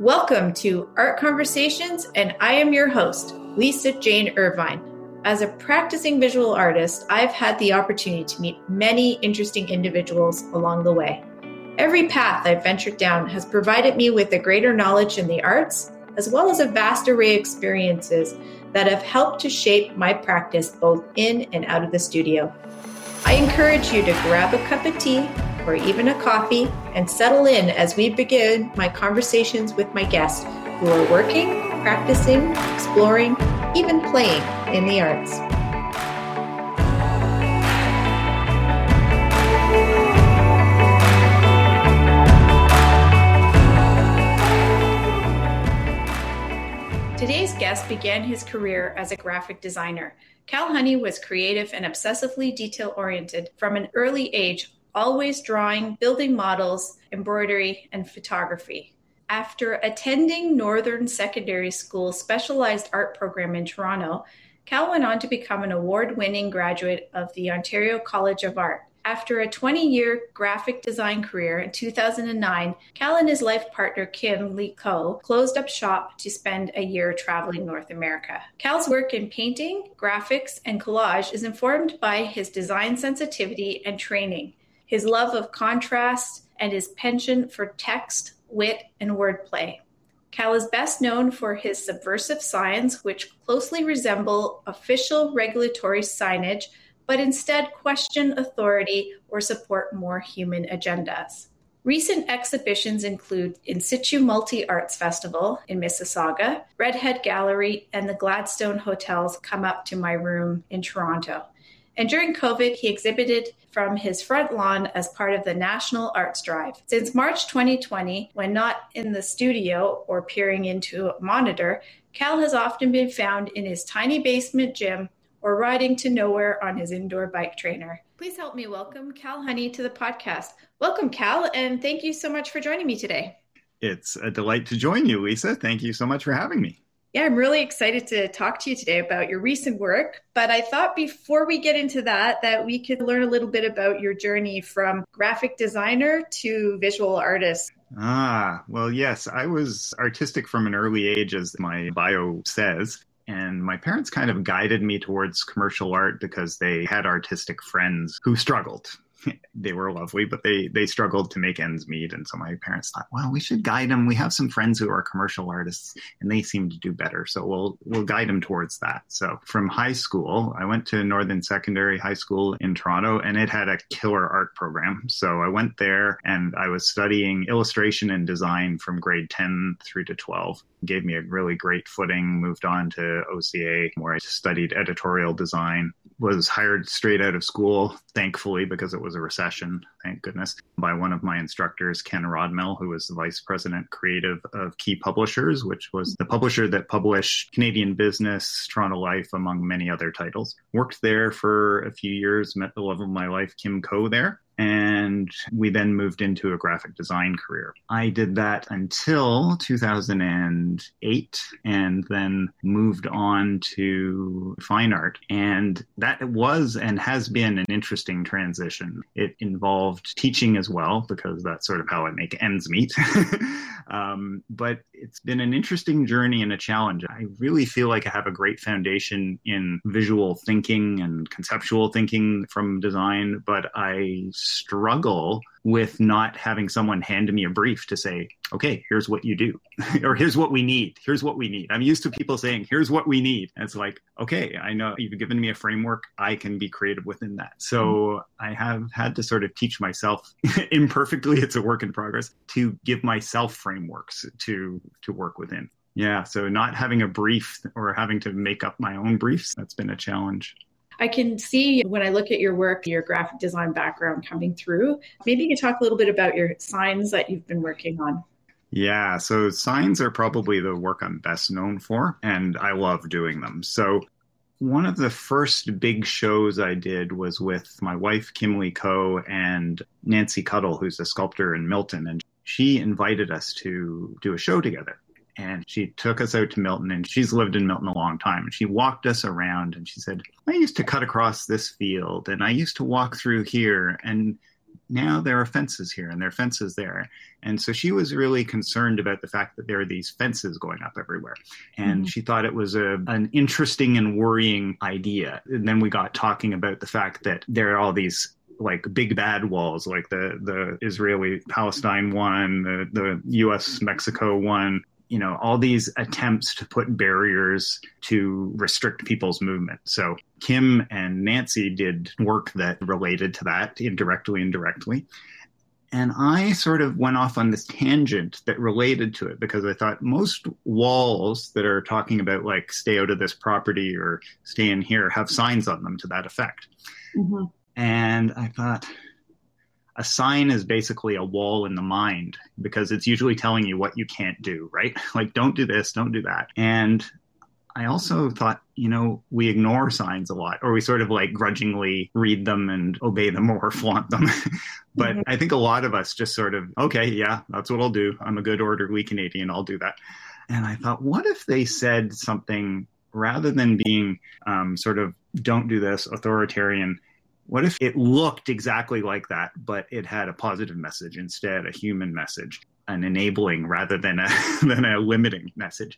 Welcome to Art Conversations, and I am your host, Lisa Jane Irvine. As a practicing visual artist, I've had the opportunity to meet many interesting individuals along the way. Every path I've ventured down has provided me with a greater knowledge in the arts, as well as a vast array of experiences that have helped to shape my practice both in and out of the studio. I encourage you to grab a cup of tea or even a coffee and settle in as we begin my conversations with my guests who are working, practicing, exploring, even playing in the arts. Today's guest began his career as a graphic designer. Cal Honey was creative and obsessively detail oriented from an early age, always drawing, building models, embroidery, and photography. After attending Northern Secondary School's specialized art program in Toronto, Cal went on to become an award winning graduate of the Ontario College of Art. After a 20 year graphic design career in 2009, Cal and his life partner Kim Lee Ko closed up shop to spend a year traveling North America. Cal's work in painting, graphics, and collage is informed by his design sensitivity and training his love of contrast, and his penchant for text, wit, and wordplay. Cal is best known for his subversive signs, which closely resemble official regulatory signage, but instead question authority or support more human agendas. Recent exhibitions include In Situ Multi Arts Festival in Mississauga, Redhead Gallery, and the Gladstone Hotel's Come Up to My Room in Toronto. And during COVID, he exhibited from his front lawn as part of the National Arts Drive. Since March 2020, when not in the studio or peering into a monitor, Cal has often been found in his tiny basement gym or riding to nowhere on his indoor bike trainer. Please help me welcome Cal Honey to the podcast. Welcome, Cal, and thank you so much for joining me today. It's a delight to join you, Lisa. Thank you so much for having me. Yeah, I'm really excited to talk to you today about your recent work. But I thought before we get into that, that we could learn a little bit about your journey from graphic designer to visual artist. Ah, well, yes, I was artistic from an early age, as my bio says. And my parents kind of guided me towards commercial art because they had artistic friends who struggled. they were lovely, but they they struggled to make ends meet. And so my parents thought, well, we should guide them. We have some friends who are commercial artists, and they seem to do better, so we'll we'll guide them towards that. So from high school, I went to Northern Secondary High School in Toronto, and it had a killer art program. So I went there, and I was studying illustration and design from grade ten through to twelve. Gave me a really great footing. Moved on to OCA, where I studied editorial design was hired straight out of school, thankfully, because it was a recession, thank goodness, by one of my instructors, Ken Rodmell, who was the vice president creative of Key Publishers, which was the publisher that published Canadian Business, Toronto Life, among many other titles. Worked there for a few years, met the love of my life, Kim Ko, there and we then moved into a graphic design career. I did that until 2008 and then moved on to fine art. And that was and has been an interesting transition. It involved teaching as well, because that's sort of how I make ends meet. um, but it's been an interesting journey and a challenge. I really feel like I have a great foundation in visual thinking and conceptual thinking from design, but I struggle with not having someone hand me a brief to say, okay, here's what you do, or here's what we need. Here's what we need. I'm used to people saying, here's what we need. And it's like, okay, I know you've given me a framework. I can be creative within that. So mm-hmm. I have had to sort of teach myself imperfectly. It's a work in progress to give myself frameworks to, to work within. Yeah. So not having a brief or having to make up my own briefs, that's been a challenge. I can see when I look at your work, your graphic design background coming through. Maybe you can talk a little bit about your signs that you've been working on. Yeah, so signs are probably the work I'm best known for, and I love doing them. So, one of the first big shows I did was with my wife, Kim Lee Ko, and Nancy Cuddle, who's a sculptor in Milton. And she invited us to do a show together and she took us out to Milton and she's lived in Milton a long time and she walked us around and she said, I used to cut across this field and I used to walk through here and now there are fences here and there are fences there. And so she was really concerned about the fact that there are these fences going up everywhere. And mm-hmm. she thought it was a, an interesting and worrying idea. And then we got talking about the fact that there are all these like big bad walls, like the the Israeli Palestine one, the the U.S. Mexico one, you know all these attempts to put barriers to restrict people's movement. So kim and nancy did work that related to that indirectly and directly. And i sort of went off on this tangent that related to it because i thought most walls that are talking about like stay out of this property or stay in here have signs on them to that effect. Mm-hmm. and i thought a sign is basically a wall in the mind because it's usually telling you what you can't do, right? Like, don't do this, don't do that. And I also thought, you know, we ignore signs a lot, or we sort of like grudgingly read them and obey them or flaunt them. but mm-hmm. I think a lot of us just sort of, okay, yeah, that's what I'll do. I'm a good, orderly Canadian. I'll do that. And I thought, what if they said something rather than being um, sort of, don't do this, authoritarian, what if it looked exactly like that, but it had a positive message instead, a human message, an enabling rather than a than a limiting message?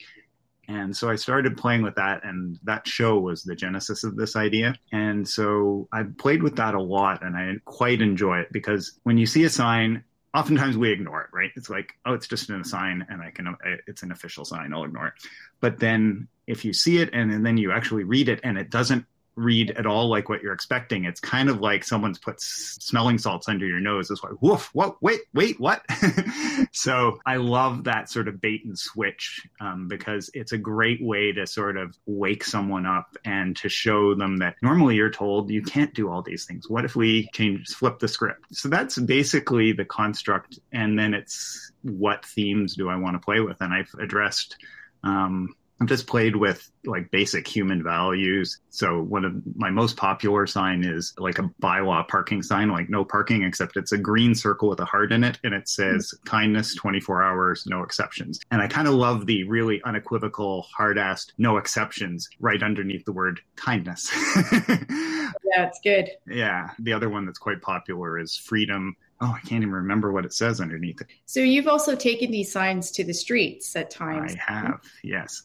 And so I started playing with that, and that show was the genesis of this idea. And so I played with that a lot, and I quite enjoy it because when you see a sign, oftentimes we ignore it, right? It's like, oh, it's just a sign, and I can, it's an official sign, I'll ignore it. But then if you see it and, and then you actually read it, and it doesn't read at all like what you're expecting. It's kind of like someone's put smelling salts under your nose. It's like, woof, what, wait, wait, what? so I love that sort of bait and switch um, because it's a great way to sort of wake someone up and to show them that normally you're told you can't do all these things. What if we change, flip the script? So that's basically the construct. And then it's what themes do I want to play with? And I've addressed um, I've just played with like basic human values. So one of my most popular sign is like a bylaw parking sign, like no parking, except it's a green circle with a heart in it. And it says mm-hmm. kindness 24 hours, no exceptions. And I kind of love the really unequivocal, hard assed no exceptions right underneath the word kindness. yeah, it's good. Yeah. The other one that's quite popular is freedom, oh, I can't even remember what it says underneath it. So you've also taken these signs to the streets at times. I have, yes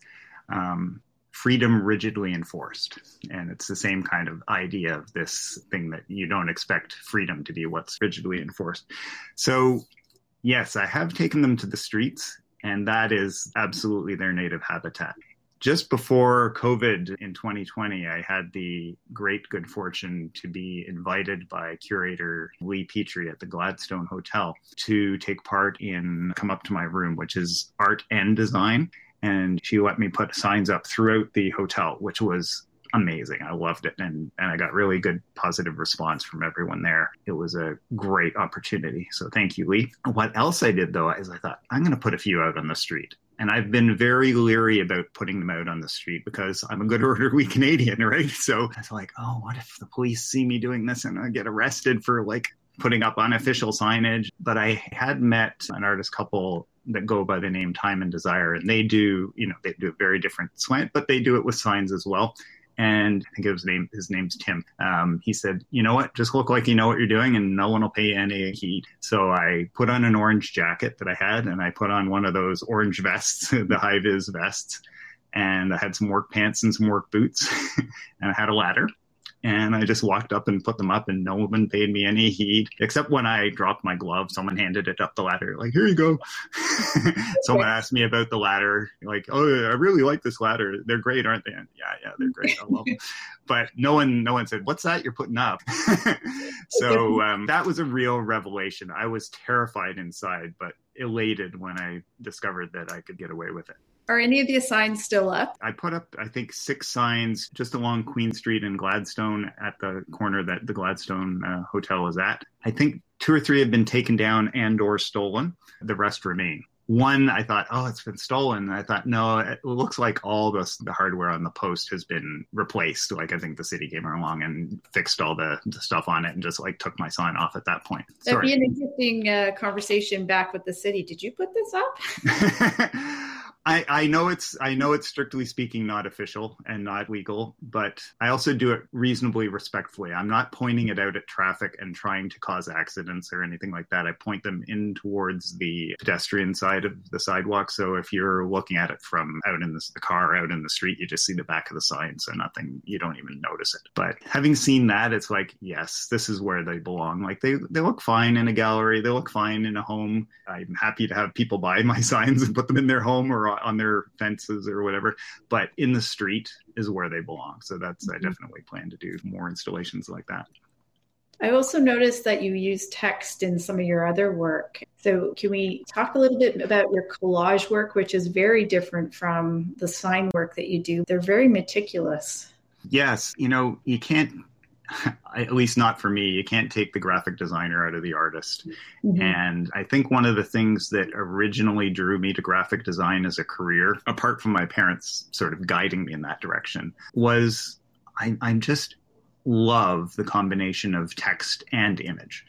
um, freedom rigidly enforced. And it's the same kind of idea of this thing that you don't expect freedom to be what's rigidly enforced. So, yes, I have taken them to the streets, and that is absolutely their native habitat. Just before COVID in 2020, I had the great good fortune to be invited by curator Lee Petrie at the Gladstone Hotel to take part in Come Up to My Room, which is art and design and she let me put signs up throughout the hotel, which was amazing. I loved it, and and I got really good positive response from everyone there. It was a great opportunity. So thank you, Lee. What else I did though is I thought I'm going to put a few out on the street. And I've been very leery about putting them out on the street because I'm a good orderly Canadian, right? So I was like, oh, what if the police see me doing this and I get arrested for like putting up unofficial signage? But I had met an artist couple that go by the name Time and Desire, and they do, you know, they do a very different slant, but they do it with signs as well. And I think his name his name's Tim. Um, he said, "You know what? Just look like you know what you're doing, and no one will pay any heed." So I put on an orange jacket that I had, and I put on one of those orange vests, the high vis vests, and I had some work pants and some work boots, and I had a ladder and I just walked up and put them up, and no one paid me any heed except when I dropped my glove. Someone handed it up the ladder, like, "Here you go." someone asked me about the ladder, like, "Oh, I really like this ladder. They're great, aren't they?" And, yeah, yeah, they're great. I love them. but no one, no one said, "What's that you're putting up?" so um, that was a real revelation. I was terrified inside, but elated when I discovered that I could get away with it. Are any of the signs still up? I put up, I think, six signs just along Queen Street and Gladstone at the corner that the Gladstone uh, Hotel is at. I think two or three have been taken down and or stolen. The rest remain. One, I thought, oh, it's been stolen. And I thought, no, it looks like all the, the hardware on the post has been replaced. Like I think the city came along and fixed all the, the stuff on it and just like took my sign off at that point. That'd be an interesting uh, conversation back with the city. Did you put this up? I, I know it's I know it's strictly speaking not official and not legal, but I also do it reasonably respectfully. I'm not pointing it out at traffic and trying to cause accidents or anything like that. I point them in towards the pedestrian side of the sidewalk. So if you're looking at it from out in the, the car out in the street, you just see the back of the sign, so nothing you don't even notice it. But having seen that, it's like yes, this is where they belong. Like they they look fine in a gallery, they look fine in a home. I'm happy to have people buy my signs and put them in their home or on their fences or whatever. But in the street is where they belong. So that's mm-hmm. I definitely plan to do more installations like that. I also noticed that you use text in some of your other work. So, can we talk a little bit about your collage work, which is very different from the sign work that you do? They're very meticulous. Yes. You know, you can't at least not for me. You can't take the graphic designer out of the artist. Mm-hmm. And I think one of the things that originally drew me to graphic design as a career, apart from my parents sort of guiding me in that direction, was I, I just love the combination of text and image.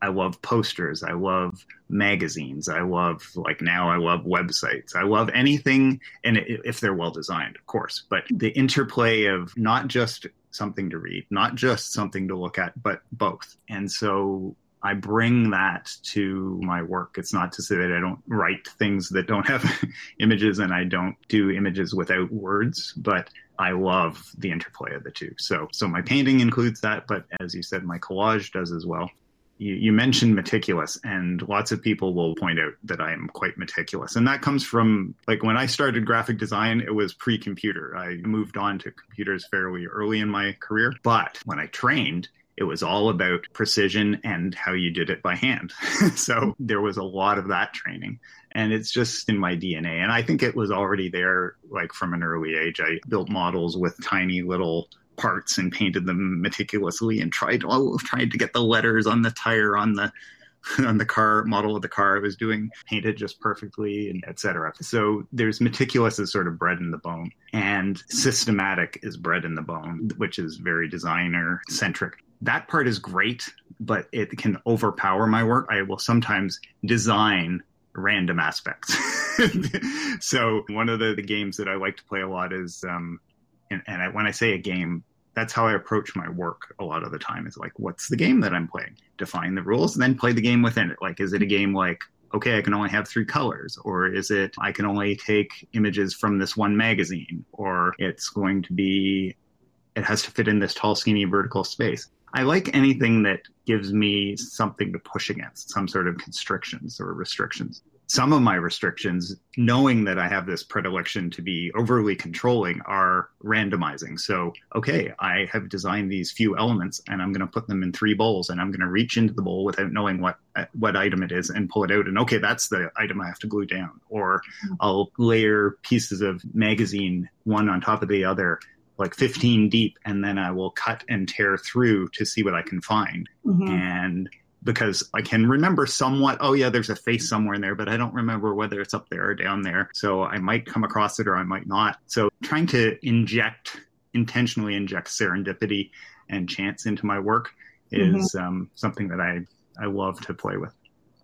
I love posters. I love magazines. I love, like now, I love websites. I love anything, and if they're well designed, of course, but the interplay of not just something to read, not just something to look at, but both. And so I bring that to my work. It's not to say that I don't write things that don't have images and I don't do images without words, but I love the interplay of the two. So, so my painting includes that, but as you said, my collage does as well you, you, mentioned meticulous, and lots of people will point out that I am quite meticulous. And that comes from like when I started graphic design, it was pre computer. I moved on to computers fairly early in my career. But when I trained, it was all about precision and how you did it by hand. so there was a lot of that training. And it's just in my DNA. And I think it was already there, like from an early age. I built models with tiny little parts and painted them meticulously and tried tried to get the letters on the tire on the on the car model of the car I was doing painted just perfectly and etc. So there's meticulous is sort of bred in the bone and systematic is bred in the bone, which is very designer centric. That part is great, but it can overpower my work. I will sometimes design random aspects. so one of the, the, games that I like to play a lot is um, and, and I, when I say a game, that's how I approach my work a lot of the time. Is like, what's the game that I'm playing? Define the rules, and then play the game within it. Like, is it a game like okay, I can only have three colors? Or is it I can only take images from this one magazine? Or it's going to be, it has to fit in this tall, skinny vertical space. I like anything that gives me something to push against, some sort of constrictions or restrictions some of my restrictions, knowing that I have this predilection to be overly controlling, are randomizing. So, okay, I have designed these few elements and I'm going to put them in three bowls and I'm going to reach into the bowl without knowing what what item it is and pull it out. And okay, that's the item I have to glue down. Or I'll layer pieces of magazine one on top of the other like 15 deep and then I will cut and tear through to see what I can find. Mm-hmm. And because I can remember somewhat, oh yeah, there's a face somewhere in there, but I don't remember whether it's up there or down there. So I might come across it or I might not. So trying to inject, intentionally inject serendipity and chance into my work is mm-hmm. um, something that I, I love to play with.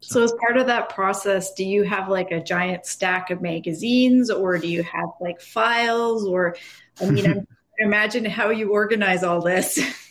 So. so, as part of that process, do you have like a giant stack of magazines or do you have like files or, I mean, imagine how you organize all this.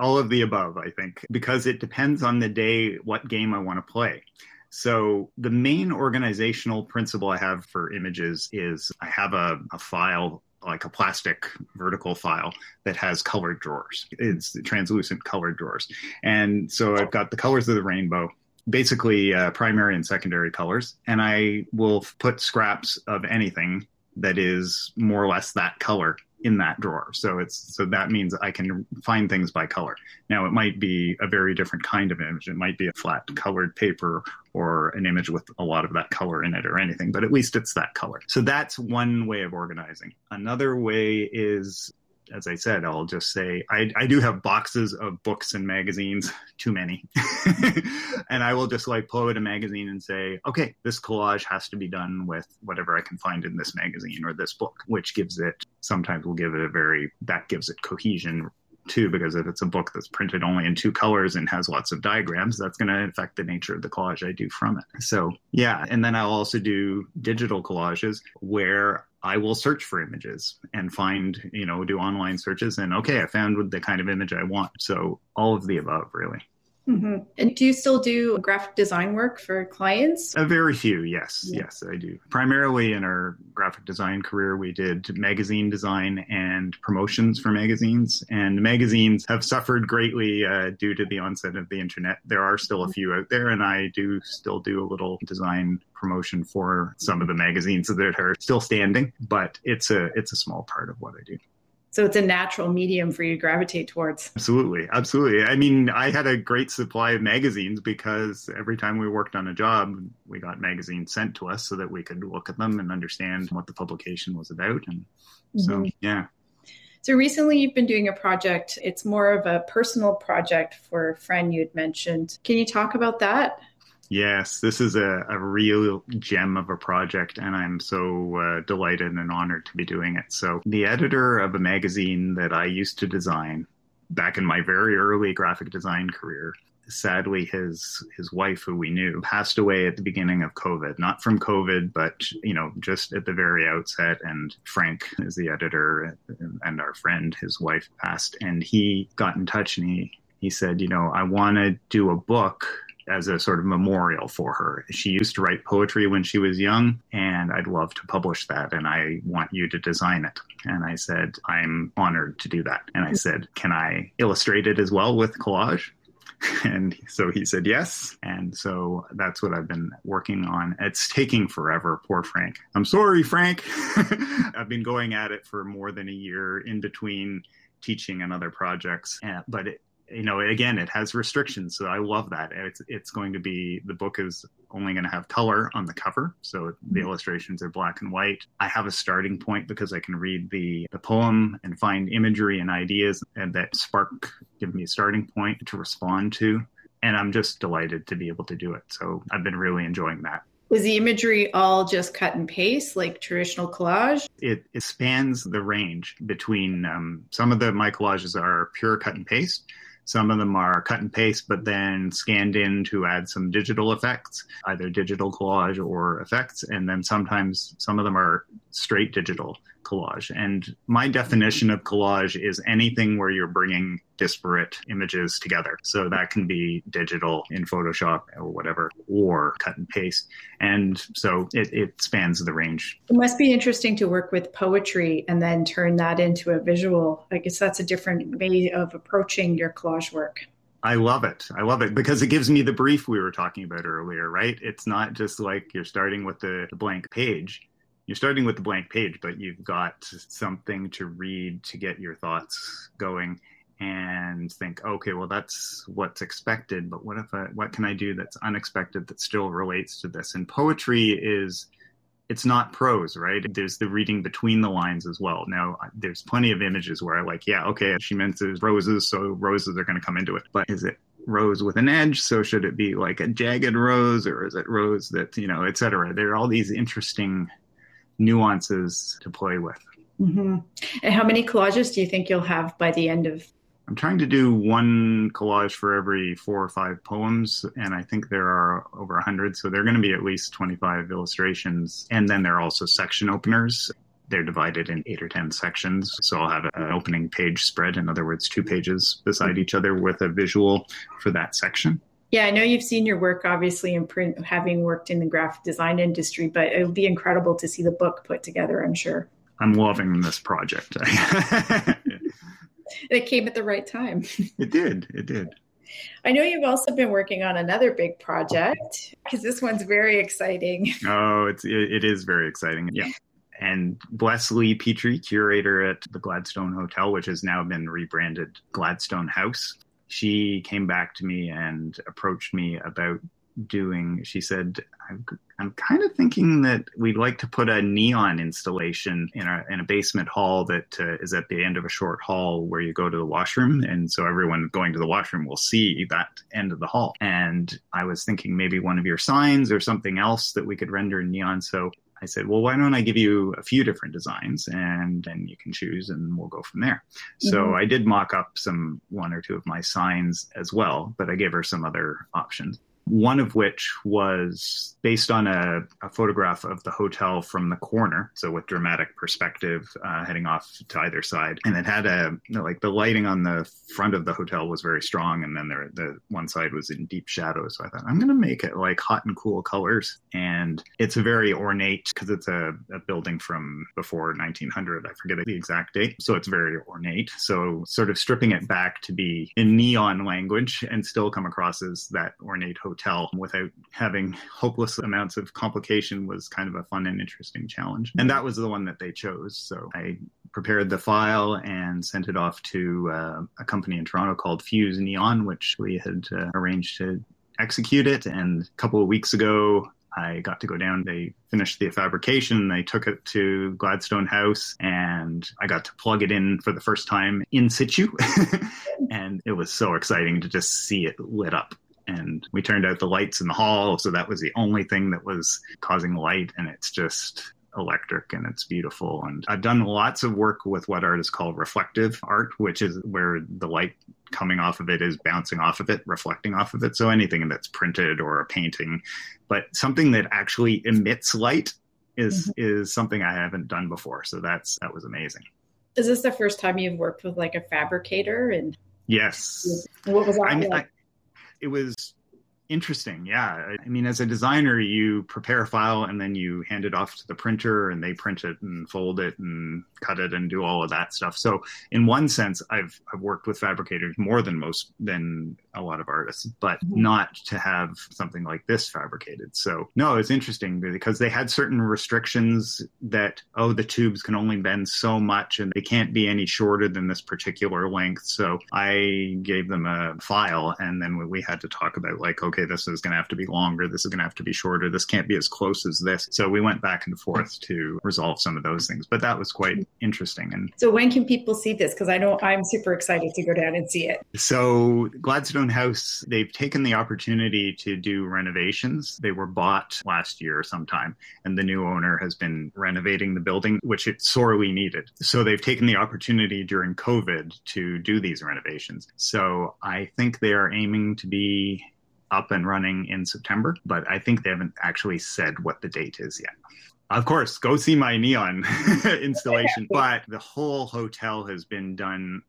all of the above, I think, because it depends on the day what game I want to play. So the main organizational principle I have for images is I have a, a file like a plastic vertical file that has colored drawers. It's translucent colored drawers. And so I've got the colors of the rainbow, basically uh, primary and secondary colors. And I will put scraps of anything that is more or less that color in that drawer. So it's so that means I can find things by color. Now it might be a very different kind of image. It might be a flat colored paper or an image with a lot of that color in it or anything, but at least it's that color. So that's one way of organizing. Another way is as I said, I'll just say I, I do have boxes of books and magazines, too many. and I will just like pull out a magazine and say, okay, this collage has to be done with whatever I can find in this magazine or this book, which gives it, sometimes will give it a very, that gives it cohesion too, because if it's a book that's printed only in two colors and has lots of diagrams, that's going to affect the nature of the collage I do from it. So, yeah. And then I'll also do digital collages where I will search for images and find, you know, do online searches and okay, I found the kind of image I want. So, all of the above, really. Mm-hmm. And do you still do graphic design work for clients? A very few, yes. Yeah. Yes, I do. Primarily in our graphic design career, we did magazine design and promotions for magazines. And magazines have suffered greatly uh, due to the onset of the internet. There are still a mm-hmm. few out there, and I do still do a little design promotion for some of the magazines that are still standing, but it's a it's a small part of what I do. So it's a natural medium for you to gravitate towards. Absolutely. Absolutely. I mean, I had a great supply of magazines because every time we worked on a job, we got magazines sent to us so that we could look at them and understand what the publication was about. And so, mm-hmm. yeah. So recently you've been doing a project. It's more of a personal project for a friend you'd mentioned. Can you talk about that? Yes, this is a, a real gem of a project, and I'm so uh, delighted and honored to be doing it. So, the editor of a magazine that I used to design back in my very early graphic design career, sadly his his wife who we knew passed away at the beginning of covid not from covid but you know just at the very outset and frank is the editor and our friend his wife passed and he got in touch and he he said you know i want to do a book as a sort of memorial for her. She used to write poetry when she was young, and I'd love to publish that, and I want you to design it. And I said, I'm honored to do that. And I said, Can I illustrate it as well with collage? And so he said yes. And so that's what I've been working on. It's taking forever. Poor Frank. I'm sorry, Frank. I've been going at it for more than a year in between teaching and other projects. But it, you know, again, it has restrictions, so I love that. It's it's going to be the book is only going to have color on the cover, so the mm-hmm. illustrations are black and white. I have a starting point because I can read the the poem and find imagery and ideas and that spark give me a starting point to respond to, and I'm just delighted to be able to do it. So I've been really enjoying that. Was the imagery all just cut and paste, like traditional collage? It, it spans the range between um, some of the my collages are pure cut and paste some of them are cut and paste, but then scanned in to add some digital effects, either digital collage or effects. And then sometimes some of them are straight digital collage. And my definition of collage is anything where you're bringing disparate images together. So that can be digital in Photoshop or whatever, or cut and paste. And so it, it spans the range. It must be interesting to work with poetry and then turn that into a visual. I guess that's a different way of approaching your collage work. I love it. I love it because it gives me the brief we were talking about earlier, right? It's not just like you're starting with the, the blank page you're starting with the blank page, but you've got something to read to get your thoughts going and think, okay, well, that's what's expected, but what if I, what can I do that's unexpected that still relates to this? And poetry is, it's not prose, right? There's the reading between the lines as well. Now, there's plenty of images where I like, yeah, okay, she meant roses, so roses are going to come into it. But is it rose with an edge? So should it be like a jagged rose, or is it rose that you know, et cetera? There are all these interesting nuances to play with. Mm-hmm. And how many collages do you think you'll have by the end of? I'm trying to do one collage for every four or five poems, and I think there are over 100, so there are going to be at least 25 illustrations. And then there are also section openers. They're divided in eight or 10 sections. So I'll have an opening page spread, in other words, two pages beside each other with a visual for that section. Yeah, I know you've seen your work obviously in print, having worked in the graphic design industry, but it would be incredible to see the book put together, I'm sure. I'm loving this project. it came at the right time. It did. It did. I know you've also been working on another big project because this one's very exciting. Oh, it's it, it is very exciting. Yeah. And bless Lee Petrie, curator at the Gladstone Hotel, which has now been rebranded Gladstone House she came back to me and approached me about doing she said I'm, I'm kind of thinking that we'd like to put a neon installation in a, in a basement hall that uh, is at the end of a short hall where you go to the washroom and so everyone going to the washroom will see that end of the hall. And i was thinking maybe one of your signs or something else that we could render in neon. So I said, well, why don't I give you a few different designs and then you can choose and we'll go from there. Mm-hmm. So I did mock up some one or two of my signs as well, but I gave her some other options one of which was based on a, a, photograph of the hotel from the corner, so with dramatic perspective uh, heading off to either side. And it had a like the lighting on the front of the hotel was very strong, and then there the one side was in deep shadow. So I thought I'm going to make it like hot and cool colors, and it's a very ornate because it's a, a building from before 1900. I forget the exact date, so it's very ornate. So sort of stripping it back to be in neon language and still come across as that ornate hotel hotel without having hopeless amounts of complication was kind of a fun and interesting challenge. And that was the one that they chose. So I prepared the file and sent it off to uh, a company in Toronto called Fuse Neon, which we had uh, arranged to execute it. And a couple of weeks ago, I got to go down. They finished the fabrication. They took it to Gladstone House and I got to plug it in for the first time in situ. and it was so exciting to just see it lit up and we turned out the lights in the hall so that was the only thing that was causing light and it's just electric and it's beautiful. And i've done lots of work with what artists call reflective art which is where the light coming off of it is bouncing off of it reflecting off of it. So anything that's printed or a painting but something that actually emits light is mm-hmm. is something i haven't done before. So that's that was amazing. Is this the first time you've worked with like a fabricator? And yes. what was that I, like? I, it was interesting. Yeah. I mean, as a designer, you prepare a file and then you hand it off to the printer and they print it and fold it and cut it and do all of that stuff. So in one sense, I've, I've worked with fabricators more than most, than a lot of artists, but mm-hmm. not to have something like this fabricated. So no, it's interesting because they had certain restrictions that, oh, the tubes can only bend so much and they can't be any shorter than this particular length. So I gave them a file and then we had to talk about like, okay, okay, this is going to have to be longer. This is going to have to be shorter. This can't be as close as this. So we went back and forth to resolve some of those things. But that was quite interesting. And so when can people see this? Because I know I'm super excited to go down and see it. So Gladstone House, they've taken the opportunity to do renovations. They were bought last year sometime, and the new owner has been renovating the building, which it sorely needed. So they've taken the opportunity during COVID to do these renovations. So I think they are aiming to be up and running in September, but I think they haven't actually said what the date is yet. Of course, go see my neon installation, but the whole hotel has been done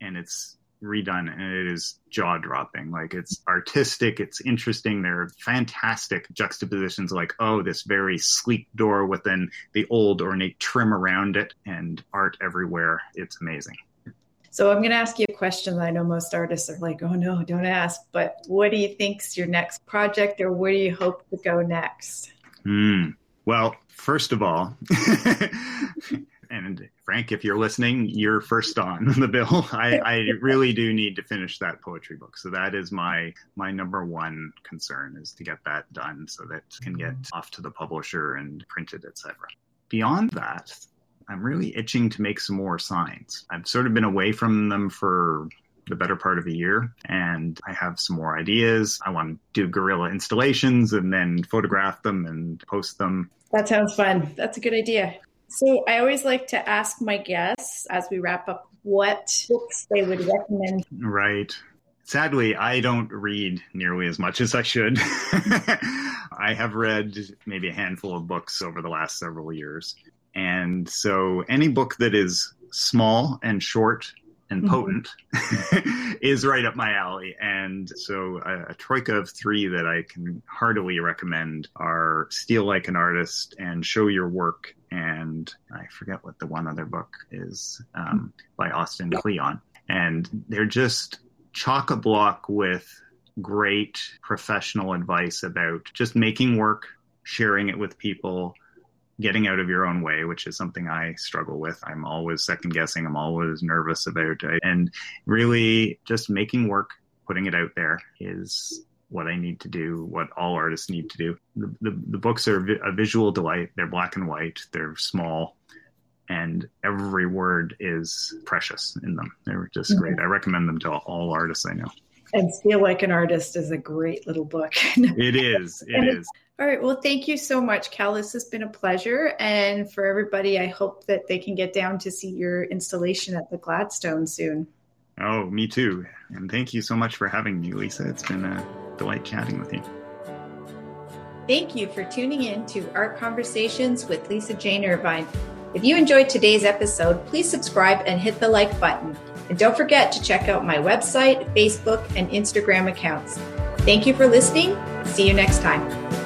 and it's redone and it is jaw dropping. Like it's artistic, it's interesting. There are fantastic juxtapositions like, oh, this very sleek door within the old ornate trim around it and art everywhere. It's amazing. So I'm going to ask you a question that I know most artists are like, oh no, don't ask. But what do you think's your next project, or where do you hope to go next? Mm. Well, first of all, and Frank, if you're listening, you're first on the bill. I, I, really do need to finish that poetry book. So that is my my number one concern is to get that done so that it can get off to the publisher and printed, etc. Beyond that, I'm really itching to make some more signs. I've sort of been away from them for the better part of a year and I have some more ideas. I want to do guerrilla installations and then photograph them and post them. That sounds fun. That's a good idea. So I always like to ask my guests as we wrap up what books they would recommend. Right. Sadly, I don't read nearly as much as I should. I have read maybe a handful of books over the last several years. And so any book that is small and short and mm-hmm. potent is right up my alley. And so a, a, troika of three that I can heartily recommend are Steal Like an Artist and Show Your Work. And I forget what the one other book is um, by Austin Kleon. And they're just chock a block with great professional advice about just making work, sharing it with people, getting out of your own way, which is something I struggle with. I'm always second guessing. I'm always nervous about it. And really just making work, putting it out there is what I need to do, what all artists need to do. The, the, the books are a visual delight. They're black and white. They're small and every word is precious in them. They're just mm-hmm. great. I recommend them to all artists I know. And Feel Like an Artist is a great little book. it is. It is. All right. Well, thank you so much, Cal. This has been a pleasure. And for everybody, I hope that they can get down to see your installation at the Gladstone soon. Oh, me too. And thank you so much for having me, Lisa. It's been a delight chatting with you. Thank you for tuning in to Art Conversations with Lisa Jane Irvine. If you enjoyed today's episode, please subscribe and hit the like button. And don't forget to check out my website, Facebook, and Instagram accounts. Thank you for listening. See you next time.